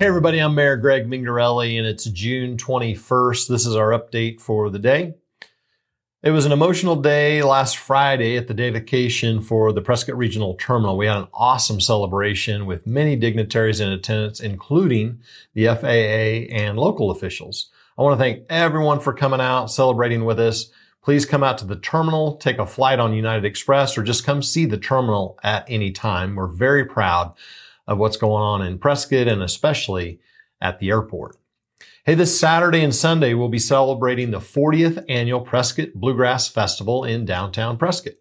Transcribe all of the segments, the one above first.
Hey everybody, I'm Mayor Greg Mengarelli and it's June 21st. This is our update for the day. It was an emotional day last Friday at the dedication for the Prescott Regional Terminal. We had an awesome celebration with many dignitaries in attendance, including the FAA and local officials. I want to thank everyone for coming out, celebrating with us. Please come out to the terminal, take a flight on United Express, or just come see the terminal at any time. We're very proud of what's going on in Prescott and especially at the airport. Hey, this Saturday and Sunday, we'll be celebrating the 40th annual Prescott Bluegrass Festival in downtown Prescott,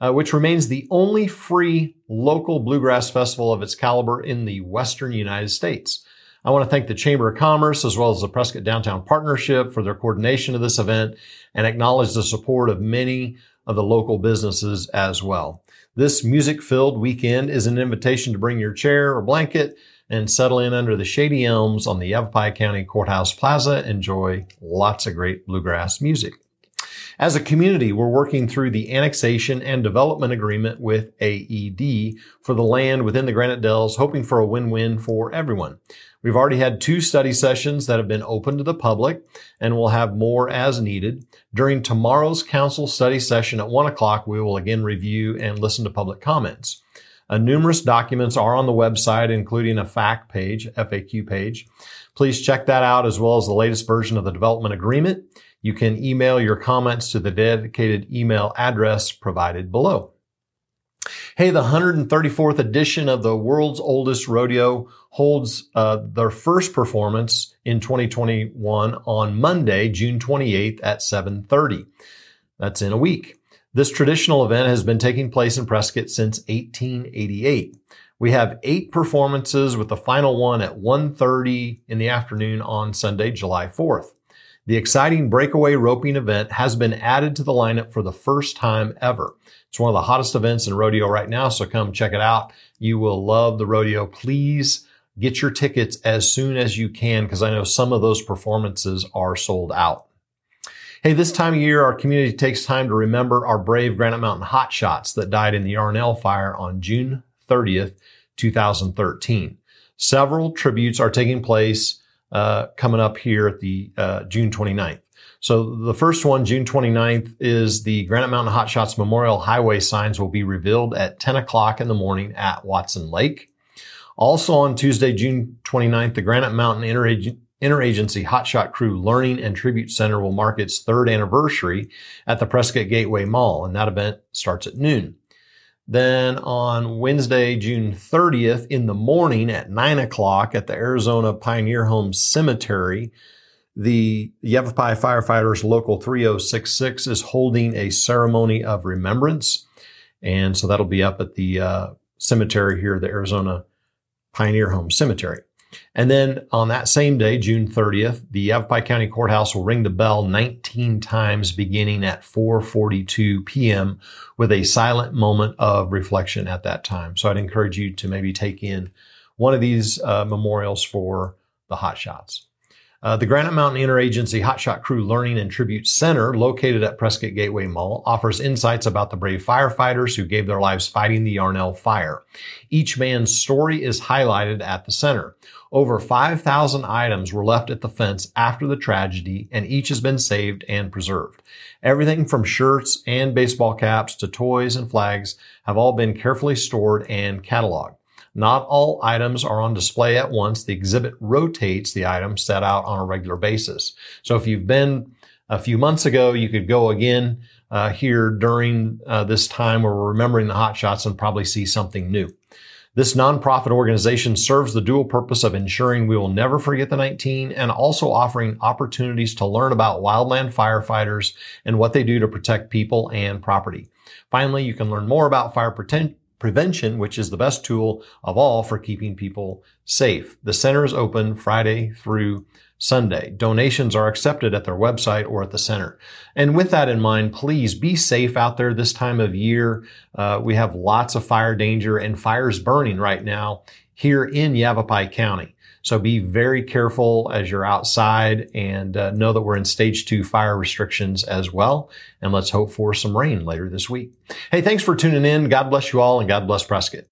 uh, which remains the only free local bluegrass festival of its caliber in the Western United States. I want to thank the Chamber of Commerce as well as the Prescott Downtown Partnership for their coordination of this event and acknowledge the support of many of the local businesses as well. This music filled weekend is an invitation to bring your chair or blanket and settle in under the shady elms on the Yavapai County Courthouse Plaza. Enjoy lots of great bluegrass music. As a community, we're working through the annexation and development agreement with AED for the land within the Granite Dells, hoping for a win-win for everyone. We've already had two study sessions that have been open to the public and we'll have more as needed. During tomorrow's council study session at one o'clock, we will again review and listen to public comments. Uh, numerous documents are on the website, including a FAQ page, FAQ page. Please check that out as well as the latest version of the development agreement. You can email your comments to the dedicated email address provided below. Hey, the 134th edition of the world's oldest rodeo holds uh, their first performance in 2021 on Monday, June 28th at 7:30. That's in a week. This traditional event has been taking place in Prescott since 1888. We have eight performances with the final one at 1.30 in the afternoon on Sunday, July 4th. The exciting breakaway roping event has been added to the lineup for the first time ever. It's one of the hottest events in rodeo right now, so come check it out. You will love the rodeo. Please get your tickets as soon as you can because I know some of those performances are sold out. Hey, this time of year, our community takes time to remember our brave Granite Mountain hotshots that died in the Yarnell fire on June 30th, 2013. Several tributes are taking place uh, coming up here at the uh, June 29th. So the first one, June 29th, is the Granite Mountain Hotshots Memorial Highway signs will be revealed at 10 o'clock in the morning at Watson Lake. Also on Tuesday, June 29th, the Granite Mountain Interag- Interagency Hotshot Crew Learning and Tribute Center will mark its third anniversary at the Prescott Gateway Mall, and that event starts at noon. Then on Wednesday, June 30th in the morning at nine o'clock at the Arizona Pioneer Home Cemetery, the Yavapai Firefighters Local 3066 is holding a ceremony of remembrance. And so that'll be up at the uh, cemetery here, the Arizona Pioneer Home Cemetery. And then on that same day, June 30th, the Yavapai County Courthouse will ring the bell 19 times beginning at 4:42 p.m. with a silent moment of reflection at that time. So I'd encourage you to maybe take in one of these uh, memorials for the hot shots. Uh, the Granite Mountain Interagency Hotshot Crew Learning and Tribute Center, located at Prescott Gateway Mall, offers insights about the brave firefighters who gave their lives fighting the Yarnell fire. Each man's story is highlighted at the center. Over 5,000 items were left at the fence after the tragedy, and each has been saved and preserved. Everything from shirts and baseball caps to toys and flags have all been carefully stored and cataloged. Not all items are on display at once. The exhibit rotates the items set out on a regular basis. So if you've been a few months ago, you could go again uh, here during uh, this time where we're remembering the hot shots and probably see something new. This nonprofit organization serves the dual purpose of ensuring we will never forget the 19 and also offering opportunities to learn about wildland firefighters and what they do to protect people and property. Finally, you can learn more about fire protection prevention, which is the best tool of all for keeping people safe. The center is open Friday through Sunday. Donations are accepted at their website or at the center. And with that in mind, please be safe out there this time of year. Uh, we have lots of fire danger and fires burning right now here in Yavapai County. So be very careful as you're outside and uh, know that we're in stage two fire restrictions as well. And let's hope for some rain later this week. Hey, thanks for tuning in. God bless you all and God bless Prescott.